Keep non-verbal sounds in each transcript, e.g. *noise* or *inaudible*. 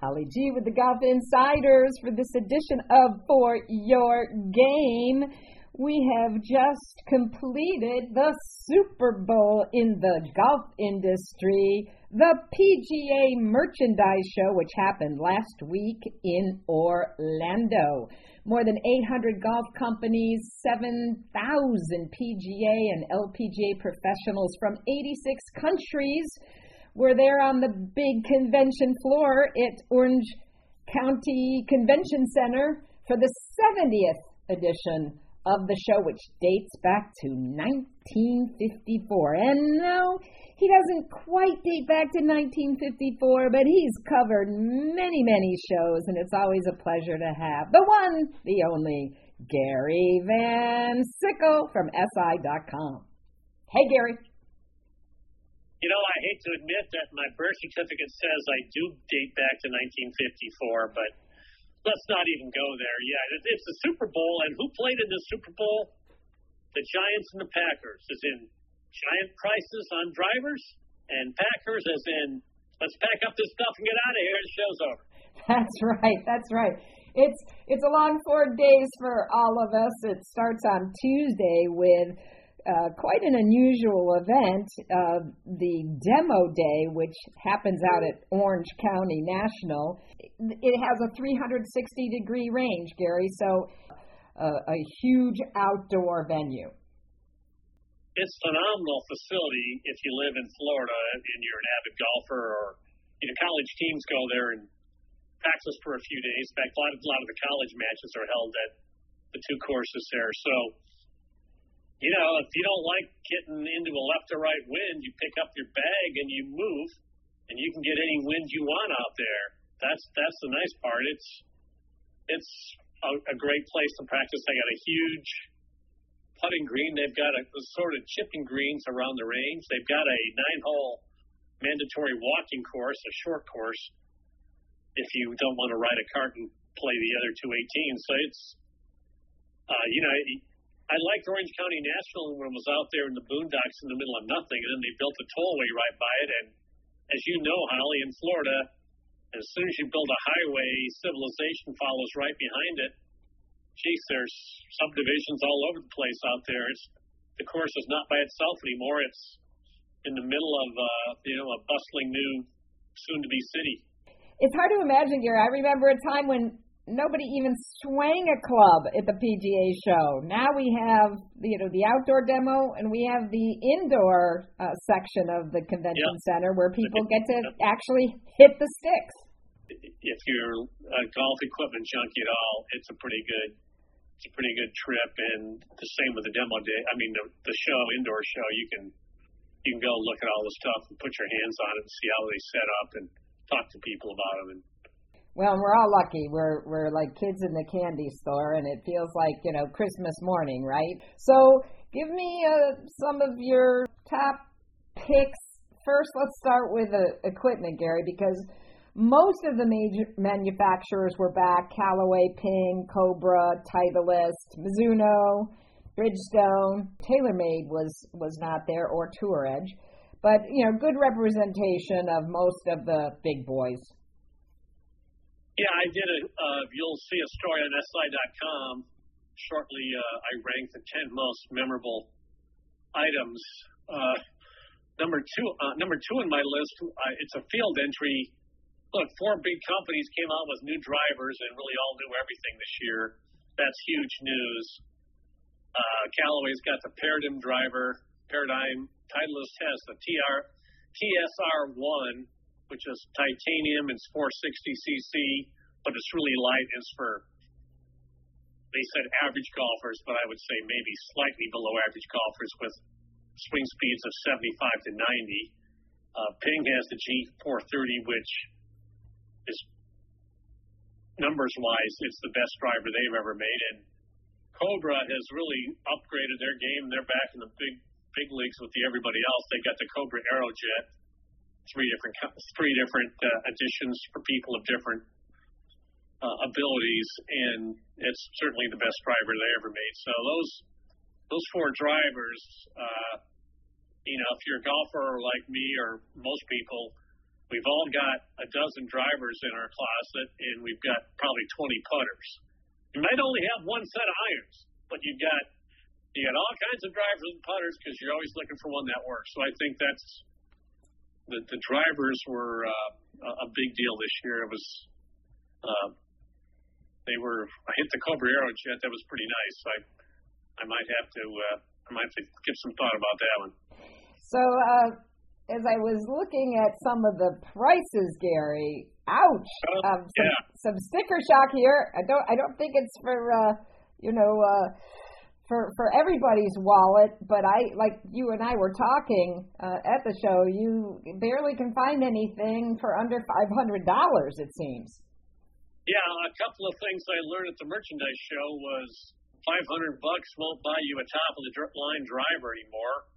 Holly G with the Golf Insiders for this edition of For Your Game. We have just completed the Super Bowl in the golf industry, the PGA Merchandise Show, which happened last week in Orlando. More than 800 golf companies, 7,000 PGA and LPGA professionals from 86 countries were there on the big convention floor at Orange County Convention Center for the 70th edition of the show, which dates back to 1954. And no, he doesn't quite date back to 1954, but he's covered many, many shows, and it's always a pleasure to have the one, the only, Gary Van Sickle from SI.com. Hey, Gary. You know, I hate to admit that my birth certificate says I do date back to 1954, but let's not even go there. Yeah, it's the Super Bowl, and who played in the Super Bowl? The Giants and the Packers, as in giant prices on drivers, and Packers as in let's pack up this stuff and get out of here. The show's over. *laughs* That's right. That's right. It's it's a long four days for all of us. It starts on Tuesday with uh, quite an unusual event, uh, the demo day, which happens out at Orange County National. It has a 360 degree range, Gary, so uh, a huge outdoor venue. It's a phenomenal facility if you live in Florida and you're an avid golfer, or you know, college teams go there and practice for a few days. In fact, a lot of, a lot of the college matches are held at the two courses there. So you know, if you don't like getting into a left or right wind, you pick up your bag and you move, and you can get any wind you want out there. That's that's the nice part. It's it's a, a great place to practice. They got a huge putting green. They've got a, a sort of chipping greens around the range. They've got a nine-hole mandatory walking course, a short course, if you don't want to ride a cart and play the other two 18s. So it's, uh, you know, I liked Orange County National when it was out there in the boondocks in the middle of nothing, and then they built a tollway right by it. And as you know, Holly, in Florida, as soon as you build a highway, civilization follows right behind it. Geez, there's subdivisions all over the place out there. It's the course is not by itself anymore. It's in the middle of uh, you know a bustling new, soon-to-be city. It's hard to imagine, Gary. I remember a time when nobody even swang a club at the PGA show. Now we have you know the outdoor demo and we have the indoor uh, section of the convention yep. center where people get to actually hit the sticks. If you're a golf equipment junkie at all, it's a pretty good it's a pretty good trip. And the same with the demo day. I mean the the show indoor show. You can you can go look at all the stuff and put your hands on it and see how they set up and talk to people about them and well, we're all lucky. We're we're like kids in the candy store, and it feels like you know Christmas morning, right? So, give me uh, some of your top picks. First, let's start with the equipment, Gary, because most of the major manufacturers were back: Callaway, Ping, Cobra, Titleist, Mizuno, Bridgestone. TaylorMade was was not there, or Tour Edge, but you know, good representation of most of the big boys. Yeah, I did a. Uh, you'll see a story on SI.com shortly. Uh, I ranked the 10 most memorable items. Uh, number two, uh, number two in my list. Uh, it's a field entry. Look, four big companies came out with new drivers and really all knew everything this year. That's huge news. Uh, Callaway's got the Paradigm driver. Paradigm Titleist has the TR TSR one which is titanium. It's 460cc, but it's really light. It's for they said average golfers, but I would say maybe slightly below average golfers with swing speeds of 75 to 90. Uh, Ping has the G430, which is numbers wise, it's the best driver they've ever made. And Cobra has really upgraded their game. They're back in the big big leagues with the everybody else. They got the Cobra Aerojet, three different three different uh, additions for people of different uh, abilities, and it's certainly the best driver they ever made. So those those four drivers, uh, you know, if you're a golfer like me or most people, we've all got a dozen drivers in our closet, and we've got probably 20 putters. You might only have one set of irons, but you've got you got all kinds of drivers and putters because you're always looking for one that works. So I think that's the the drivers were uh, a big deal this year. It was uh, they were I hit the Cobra Aerojet. That was pretty nice. I I might have to uh, I might have to give some thought about that one. So uh, as I was looking at some of the prices, Gary, ouch! Uh, um, some, yeah. some sticker shock here. I don't I don't think it's for uh, you know. Uh, for for everybody's wallet, but I like you and I were talking uh, at the show. You barely can find anything for under five hundred dollars. It seems. Yeah, a couple of things I learned at the merchandise show was five hundred bucks won't buy you a top of the line driver anymore.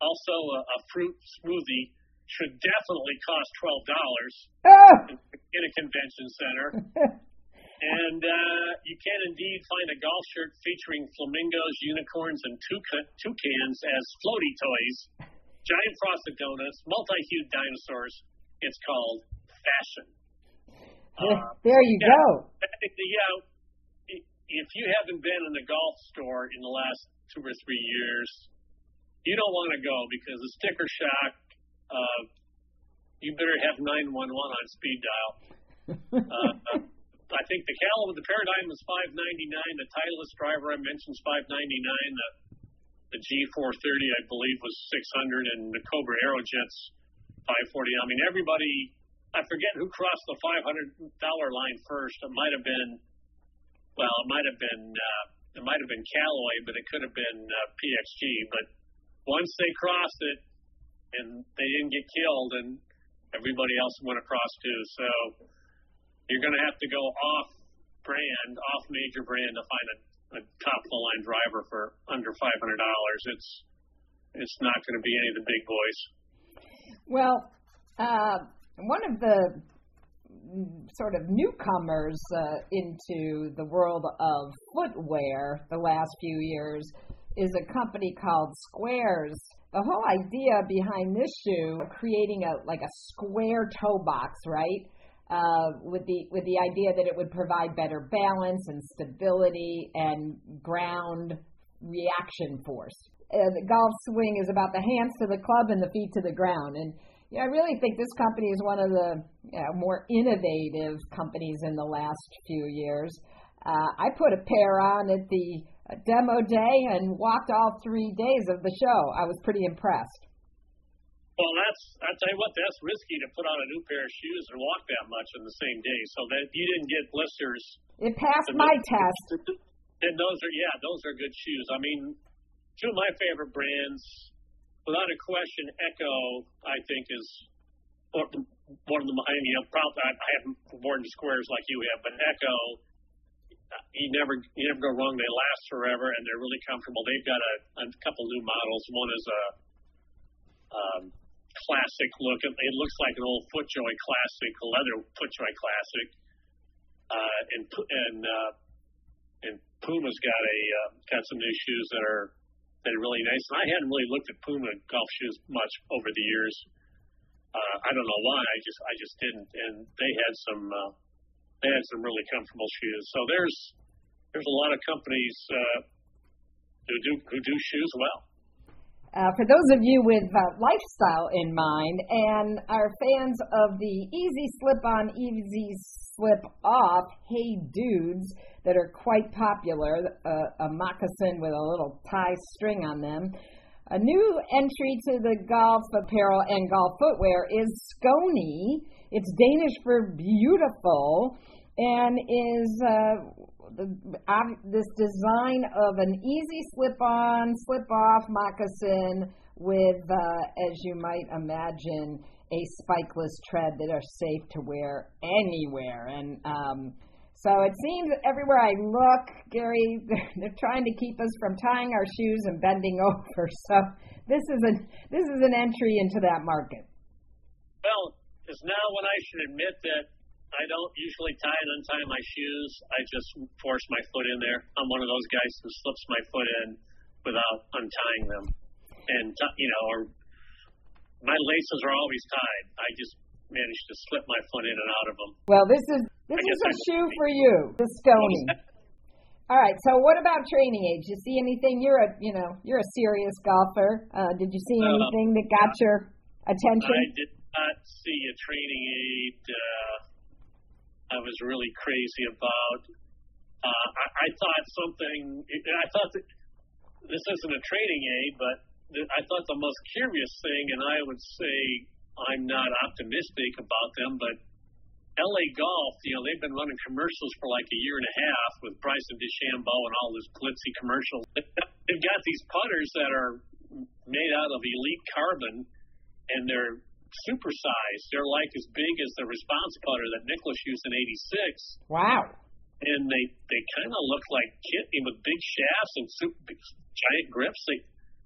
Also, a, a fruit smoothie should definitely cost twelve dollars Ah! in a convention center. *laughs* And uh, you can indeed find a golf shirt featuring flamingos, unicorns, and touca- toucans as floaty toys, giant frosted donuts, multi-hued dinosaurs. It's called fashion. Uh, there you yeah. go. Yeah, if you haven't been in a golf store in the last two or three years, you don't want to go because the sticker shock. Uh, you better have 911 on speed dial. *laughs* Uh, I think the Callaway, the Paradigm is 599. The Titleist driver I mentioned is 599. The the G430 I believe was 600, and the Cobra Aerojet's 540. I mean, everybody. I forget who crossed the 500 dollar line first. It might have been, well, it might have been, uh, it might have been Callaway, but it could have been uh, PXG. But once they crossed it, and they didn't get killed, and everybody else went across too. So you're going to have to go off brand, off major brand to find a, a top of the line driver for under five hundred dollars. It's it's not going to be any of the big boys. Well, uh, one of the sort of newcomers uh, into the world of footwear the last few years is a company called Squares. The whole idea behind this shoe, creating a like a square toe box, right? Uh, with the with the idea that it would provide better balance and stability and ground reaction force. Uh, the golf swing is about the hands to the club and the feet to the ground, and you know, I really think this company is one of the you know, more innovative companies in the last few years. Uh, I put a pair on at the uh, demo day and walked all three days of the show. I was pretty impressed. Well, that's I tell you what, that's risky to put on a new pair of shoes and walk that much in the same day. So that you didn't get blisters. It passed my *laughs* test. And those are yeah, those are good shoes. I mean, two of my favorite brands, without a question, ECCO I think is one of the. I mean, you know, probably I haven't worn the squares like you have, but ECCO, you never you never go wrong. They last forever and they're really comfortable. They've got a, a couple new models. One is a um, classic look. It, looks like an old FootJoy classic, a leather FootJoy classic. Uh, and and uh, and Puma's got a uh, got some new shoes that are that are really nice. And I hadn't really looked at Puma golf shoes much over the years. Uh, I don't know why. I just I just didn't. And they had some uh, they had some really comfortable shoes. So there's there's a lot of companies uh, who do who do shoes well. Uh, for those of you with uh, lifestyle in mind and are fans of the easy slip on, easy slip off, hey dudes, that are quite popular, uh, a moccasin with a little tie string on them. A new entry to the golf apparel and golf footwear is Skony. It's Danish for beautiful and is uh, the, this design of an easy slip on, slip off moccasin with, uh, as you might imagine, a spikeless tread that are safe to wear anywhere. And um, so it seems that everywhere I look, Gary, *laughs* they're, trying to keep us from tying our shoes and bending *laughs* over. So this is a this is an entry into that market. Well, is now when I should admit that I don't usually tie and untie my shoes. I just force my foot in there. I'm one of those guys who slips my foot in without untying them, and you know, or my laces are always tied. I just managed to slip my foot in and out of them. Well, this is this is a shoe for you, the Stony. *laughs* All right. So, what about training aid? You see anything? You're a you know you're a serious golfer. Uh, did you see anything that got your attention? I did not see a training aid. Uh, I was really crazy about. Uh, I, I thought something. I thought that this isn't a training aid, but I thought the most curious thing, and I would say I'm not optimistic about them, but LA Golf, you know, they've been running commercials for like a year and a half with Bryson DeChambeau and all this glitzy commercials. They've got these putters that are made out of elite carbon, and they're supersized. They're like as big as the response putter that Nicklaus used in '86. Wow! And they they kind of look like kid with big shafts and super, big, giant grips. They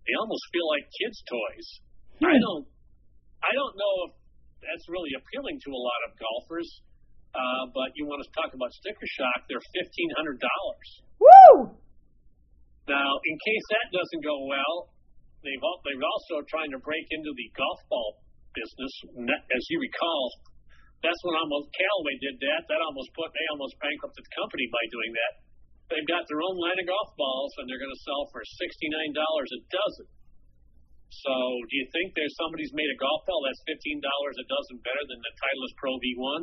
they almost feel like kids' toys. Hmm. I don't I don't know if that's really appealing to a lot of golfers. Uh, but you want to talk about sticker shock? They're fifteen hundred dollars. Woo! Now, in case that doesn't go well, they've they've also trying to break into the golf ball business. As you recall, that's when almost Callaway did that. That almost put they almost bankrupted the company by doing that. They've got their own line of golf balls, and they're going to sell for sixty nine dollars a dozen. So, do you think there's somebody's made a golf ball that's fifteen dollars a dozen better than the Titleist Pro V1?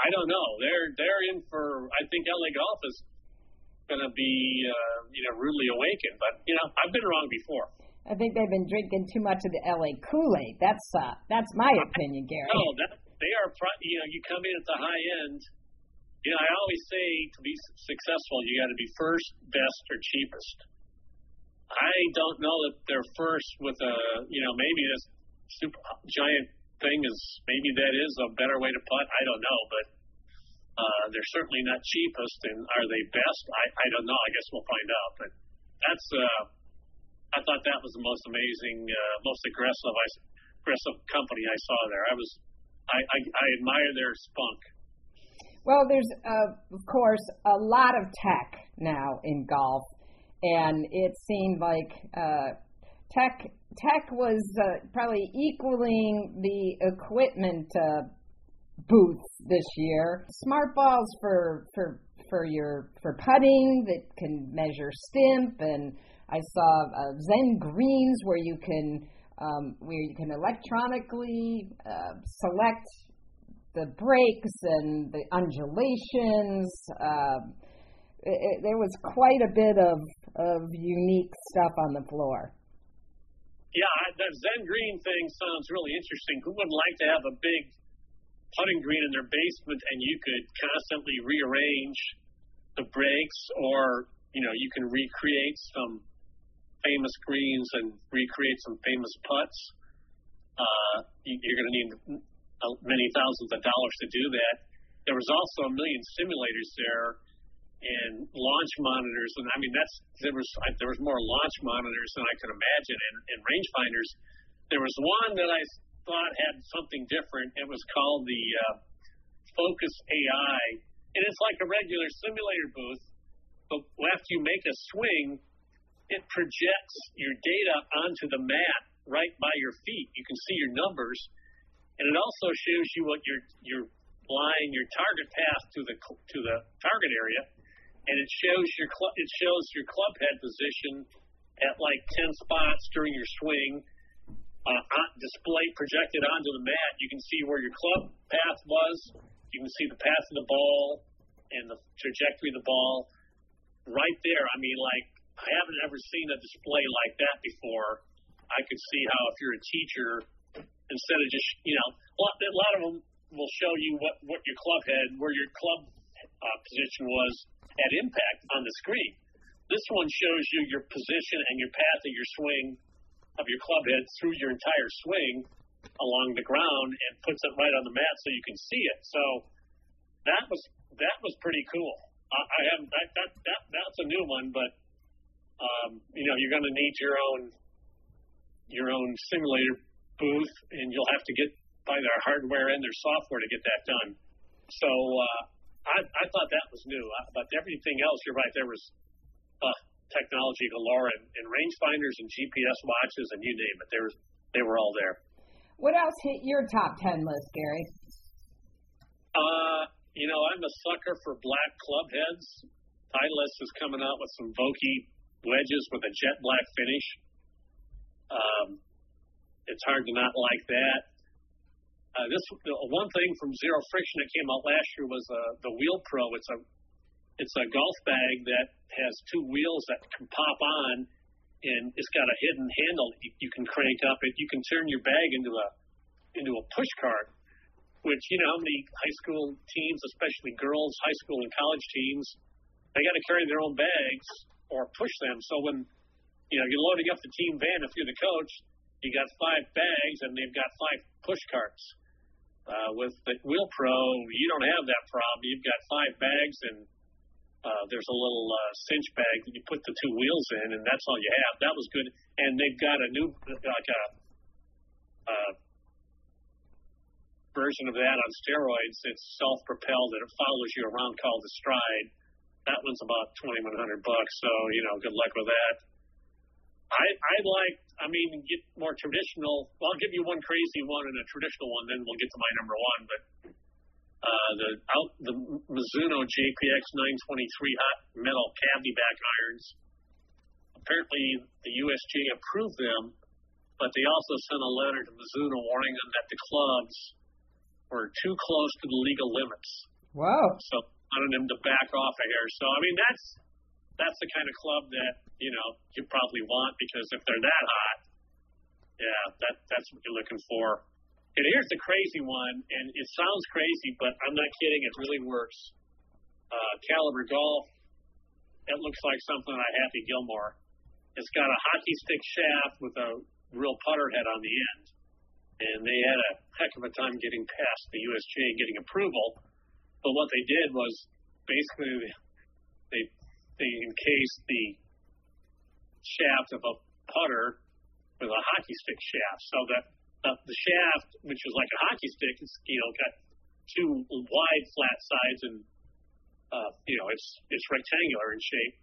I don't know. They're they're in for. I think LA Golf is going to be uh, you know rudely awakened. But you know, I've been wrong before. I think they've been drinking too much of the LA Kool-Aid. That's uh, that's my opinion, Gary. No, that, they are. You know, you come in at the high end. You know, I always say to be successful, you got to be first, best, or cheapest. I don't know that they're first with a. You know, maybe this super giant thing is maybe that is a better way to putt. I don't know, but uh, they're certainly not cheapest. And are they best? I I don't know. I guess we'll find out. But that's. Uh, I thought that was the most amazing, uh, most aggressive, aggressive company I saw there. I was, I, I, I admire their spunk. Well, there's uh, of course a lot of tech now in golf, and it seemed like uh, tech tech was uh, probably equaling the equipment uh, booths this year. Smart balls for for for your for putting that can measure stimp and I saw uh, Zen greens where you can um, where you can electronically uh, select the breaks and the undulations. Uh, it, it, there was quite a bit of of unique stuff on the floor. Yeah, that Zen green thing sounds really interesting. Who wouldn't like to have a big putting green in their basement and you could constantly rearrange the breaks or you know you can recreate some famous greens and recreate some famous putts, uh, you're going to need many thousands of dollars to do that. There was also a million simulators there and launch monitors, and I mean that's there was there was more launch monitors than I could imagine, and, and rangefinders. There was one that I thought had something different. It was called the uh, Focus AI, and it's like a regular simulator booth, but after you make a swing, it projects your data onto the mat right by your feet. You can see your numbers, and it also shows you what your your line, your target path to the to the target area, and it shows your cl- it shows your club head position at like ten spots during your swing. Uh, display projected onto the mat. You can see where your club path was. You can see the path of the ball and the trajectory of the ball right there. I mean, like I haven't ever seen a display like that before. I could see how if you're a teacher, instead of just you know, a lot, a lot of them will show you what what your club head, where your club uh, position was at impact on the screen. This one shows you your position and your path of your swing of your club head through your entire swing along the ground and puts it right on the mat so you can see it. So that was that was pretty cool. I, I haven't that, that that that's a new one, but um, you know, you're going to need your own your own simulator booth, and you'll have to get by their hardware and their software to get that done. So uh, I, I thought that was new, uh, but everything else, you're right. There was uh, technology galore and, and rangefinders and GPS watches and you name it. There was they were all there. What else hit your top ten list, Gary? Uh, you know, I'm a sucker for black club heads. Titleist is coming out with some Vokey wedges with a jet black finish. Um, it's hard to not like that. Uh, this one thing from Zero Friction that came out last year was uh, the Wheel Pro. It's a it's a golf bag that has two wheels that can pop on, and it's got a hidden handle you, you can crank up. It you can turn your bag into a into a push cart, which you know many high school teams, especially girls, high school and college teams, they got to carry their own bags or push them. So when you know you're loading up the team van, if you're the coach, you got five bags and they've got five push carts. Uh, with the Wheel Pro, you don't have that problem. You've got five bags and uh, there's a little uh, cinch bag that you put the two wheels in, and that's all you have. That was good. And they've got a new like a uh, version of that on steroids. It's self-propelled and it follows you around called the Stride. That one's about twenty one hundred bucks. So you know, good luck with that. I I like. I mean, get more traditional. Well, I'll give you one crazy one and a traditional one, then we'll get to my number one. But uh, the out the Mizuno JPX 923 hot metal cavity back irons. Apparently, the USG approved them, but they also sent a letter to Mizuno warning them that the clubs were too close to the legal limits. Wow. So wanted them to back off of here. So I mean, that's that's the kind of club that you know you probably want because if they're that hot, yeah, that that's what you're looking for. And here's the crazy one, and it sounds crazy, but I'm not kidding. It really works. Uh, Caliber Golf. It looks like something I Happy Gilmore. It's got a hockey stick shaft with a real putter head on the end, and they had a heck of a time getting past the USG and getting approval. But what they did was basically they they encased the shaft of a putter with a hockey stick shaft, so that the shaft, which is like a hockey stick, is you know got two wide flat sides and uh, you know it's it's rectangular in shape.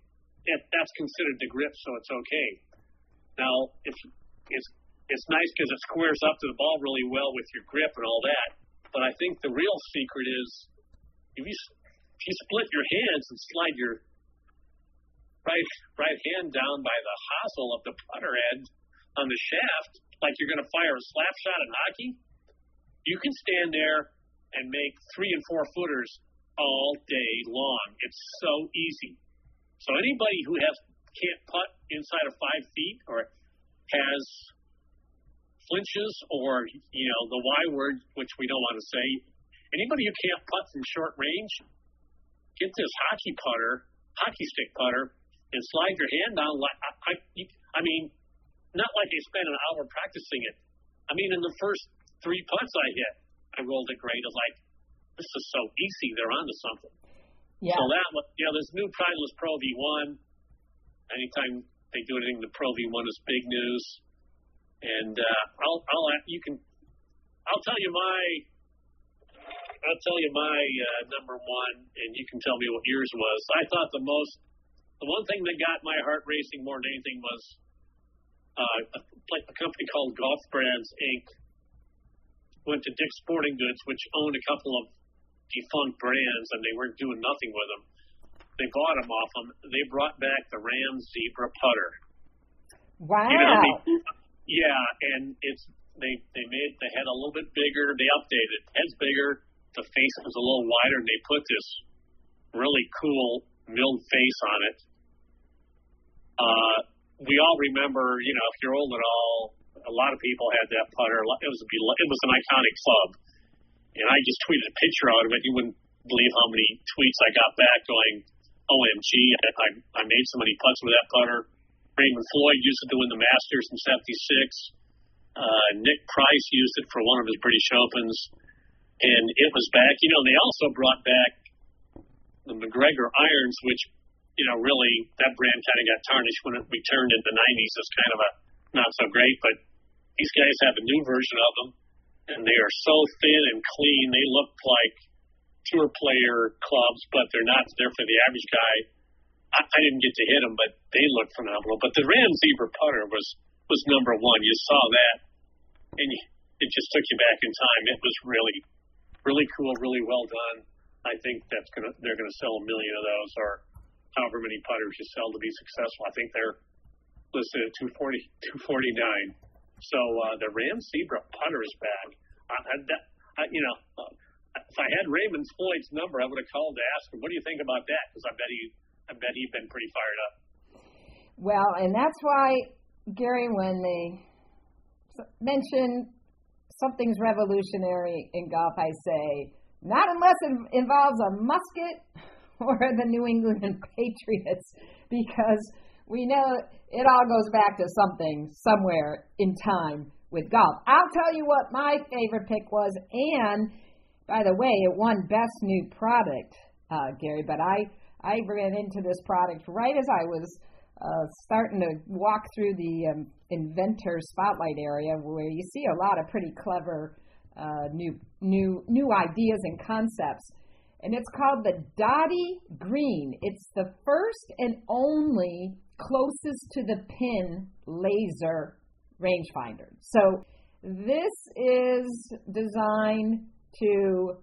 And that's considered the grip, so it's okay. Now it's it's it's nice because it squares up to the ball really well with your grip and all that. But I think the real secret is if you if you split your hands and slide your right right hand down by the hosel of the putter end on the shaft, like you're going to fire a slap shot in hockey, you can stand there and make three and four footers all day long. It's so easy. So anybody who has can't putt inside of five feet or has flinches or you know the Y word, which we don't want to say. Anybody who can't putt from short range, get this hockey putter, hockey stick putter, and slide your hand down. Like I, I, mean, not like I spent an hour practicing it. I mean, in the first three putts I hit, I rolled it great. I was like, this is so easy. They're onto something. Yeah. So that, you know, this new Titleist Pro V1. Anytime they do anything, the Pro V1 is big news. And uh, I'll, I'll, you can, I'll tell you my, I'll tell you my uh, number one, and you can tell me what yours was. I thought the most, the one thing that got my heart racing more than anything was uh, a, a company called Golf Brands Inc. Went to Dick's Sporting Goods, which owned a couple of defunct brands, and they weren't doing nothing with them. They bought them off them. They brought back the Ram Zebra putter. Wow. You know, they, yeah, and it's they they made the head a little bit bigger. They updated head's bigger, the face was a little wider, and they put this really cool milled face on it. Uh, we all remember, you know, if you're old at all, a lot of people had that putter. It was a, it was an iconic club, and I just tweeted a picture out of it. You wouldn't believe how many tweets I got back going, "OMG, I, I made so many putts with that putter." Raymond Floyd used it to win the Masters in '76. Uh, Nick Price used it for one of his British Opens, and it was back. You know, they also brought back the MacGregor irons, which you know, really that brand kind of got tarnished when it returned in the 90s as kind of a not so great. But these guys have a new version of them, and they are so thin and clean. They look like tour player clubs, but they're not. They're for the average guy. I, I didn't get to hit them, but they look phenomenal. But the Ram Zebra putter was was number one. You saw that, and you, it just took you back in time. It was really really cool, really well done. I think that's gonna they're gonna sell a million of those or however many putters you sell to be successful. I think they're listed at 240, 249. So uh, the Ram Zebra putter is back. I, I, that, I, you know, uh, if I had Raymond Floyd's number, I would have called to ask him, "What do you think about that?" Because I bet he, I bet he'd been pretty fired up. Well, and that's why Gary, when they mention something's revolutionary in golf, I say not unless it involves a musket *laughs* or the New England *laughs* Patriots, because we know it all goes back to something somewhere in time with golf. I'll tell you what my favorite pick was, and by the way, it won Best New Product, uh, Gary. But I I ran into this product right as I was uh, starting to walk through the um, inventor spotlight area, where you see a lot of pretty clever uh, new new new ideas and concepts. And it's called the Dottie Green. It's the first and only closest to the pin laser rangefinder. So this is designed to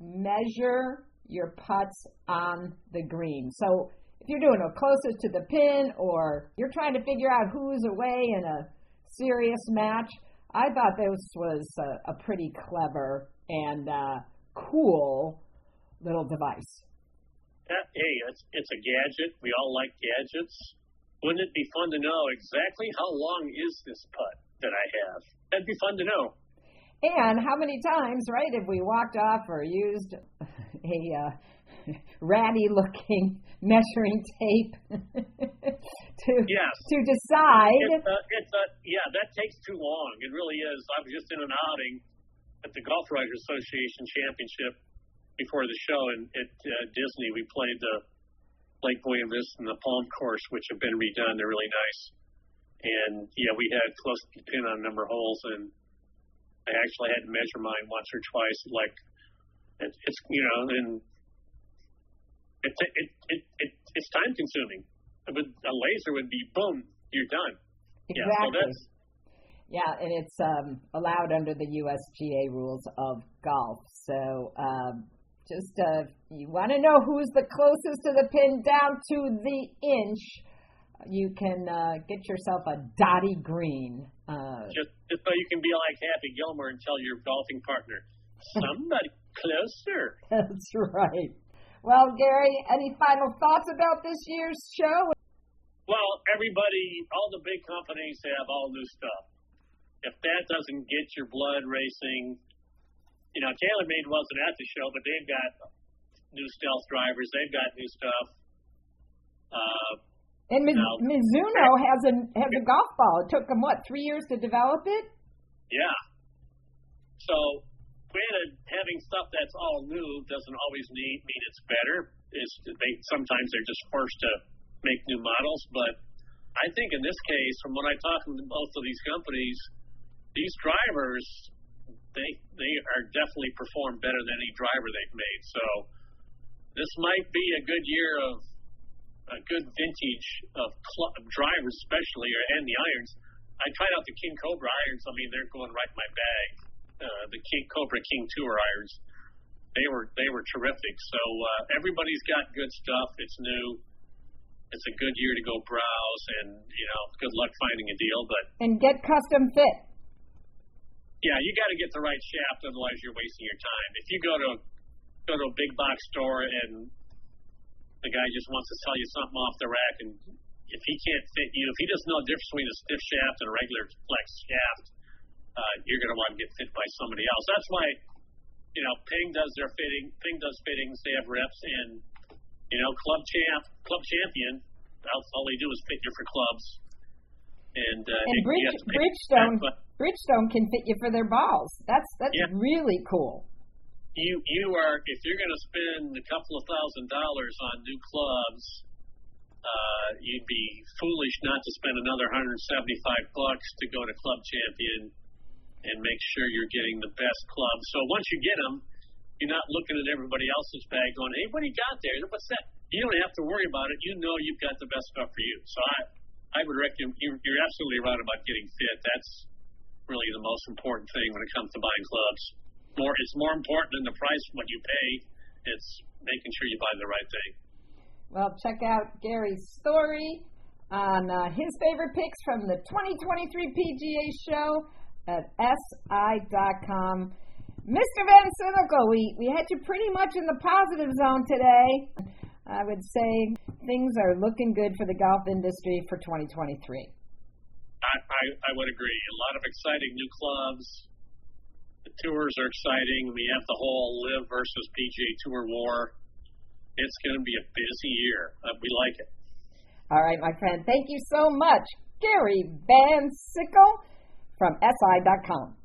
measure your putts on the green. So if you're doing a closest to the pin or you're trying to figure out who's away in a serious match, I thought this was a, a pretty clever and uh, cool little device. Hey, it's, it's a gadget. We all like gadgets. Wouldn't it be fun to know exactly how long is this putt that I have? That'd be fun to know. And how many times, right, have we walked off or used a uh, *laughs* ratty looking *laughs* measuring tape *laughs* to yes. to decide. It's a, it's a, yeah, that takes too long. It really is. I was just in an outing at the Golf Writers Association Championship before the show, and at uh, Disney we played the Lake Buena Vista and the Palm Course, which have been redone. They're really nice. And yeah, we had close to pin on a number of holes, and I actually had to measure mine once or twice. Like it, it's you know, and it, it, it, it, it's time consuming. But A laser would be boom, you're done. Exactly. Yeah, so yeah, and it's um, allowed under the USGA rules of golf. So um, just uh, you want to know who's the closest to the pin down to the inch. You can uh, get yourself a Dottie Green. Uh, just, just so you can be like Happy Gilmore and tell your golfing partner, *laughs* somebody closer. *laughs* That's right. Well, Gary, any final thoughts about this year's show? Well, everybody, all the big companies have all new stuff. If that doesn't get your blood racing, you know, TaylorMade wasn't at the show, but they've got new stealth drivers. They've got new stuff. Uh, and Miz- Mizuno has a has a golf ball. It took them what three years to develop it. Yeah. So granted, having stuff that's all new doesn't always mean, mean it's better. It's, they sometimes they're just forced to make new models, but I think in this case, from when I talk to both of these companies, these drivers they they are definitely perform better than any driver they've made. So this might be a good year of a good vintage of cl- drivers, especially or and the irons. I tried out the King Cobra irons. I mean, they're going right in my bag uh, the King Cobra King Tour irons. They were they were terrific. So uh, everybody's got good stuff. It's new. It's a good year to go browse, and you know, good luck finding a deal. But and get custom fit. Yeah, you got to get the right shaft, otherwise you're wasting your time. If you go to go to a big box store and the guy just wants to sell you something off the rack, and if he can't fit you, if he doesn't know the difference between a stiff shaft and a regular flex shaft, you're going to want to get fit by somebody else. That's why, you know, Ping does their fitting. Ping does fittings. They have reps, and you know, Club Champ, Club Champion. All, all they do is fit you for clubs. And, uh, and Bridge, Bridgestone, Bridgestone can fit you for their balls. That's that's yeah. really cool. You you are if you're going to spend a couple of thousand dollars on new clubs, uh, you'd be foolish not to spend another 175 bucks to go to Club Champion and make sure you're getting the best club. So once you get them, you're not looking at everybody else's bag going, hey, what do you got there? What's that? You don't have to worry about it. You know you've got the best stuff for you. So I, I would recommend you're, absolutely right about getting fit. That's really the most important thing when it comes to buying clubs. more it's more important than the price what you pay. It's making sure you buy the right thing. Well, check out Gary's story on uh, his favorite picks from the 2023 PGA show at SI.com. Mr. Van Sickle, we, we had you pretty much in the positive zone today. I would say things are looking good for the golf industry for 2023. I, I, I would agree. A lot of exciting new clubs. The tours are exciting. We have the whole LIV versus PGA Tour war. It's going to be a busy year. Uh, we like it. All right, my friend. Thank you so much, Gary Van Sickle from SI.com.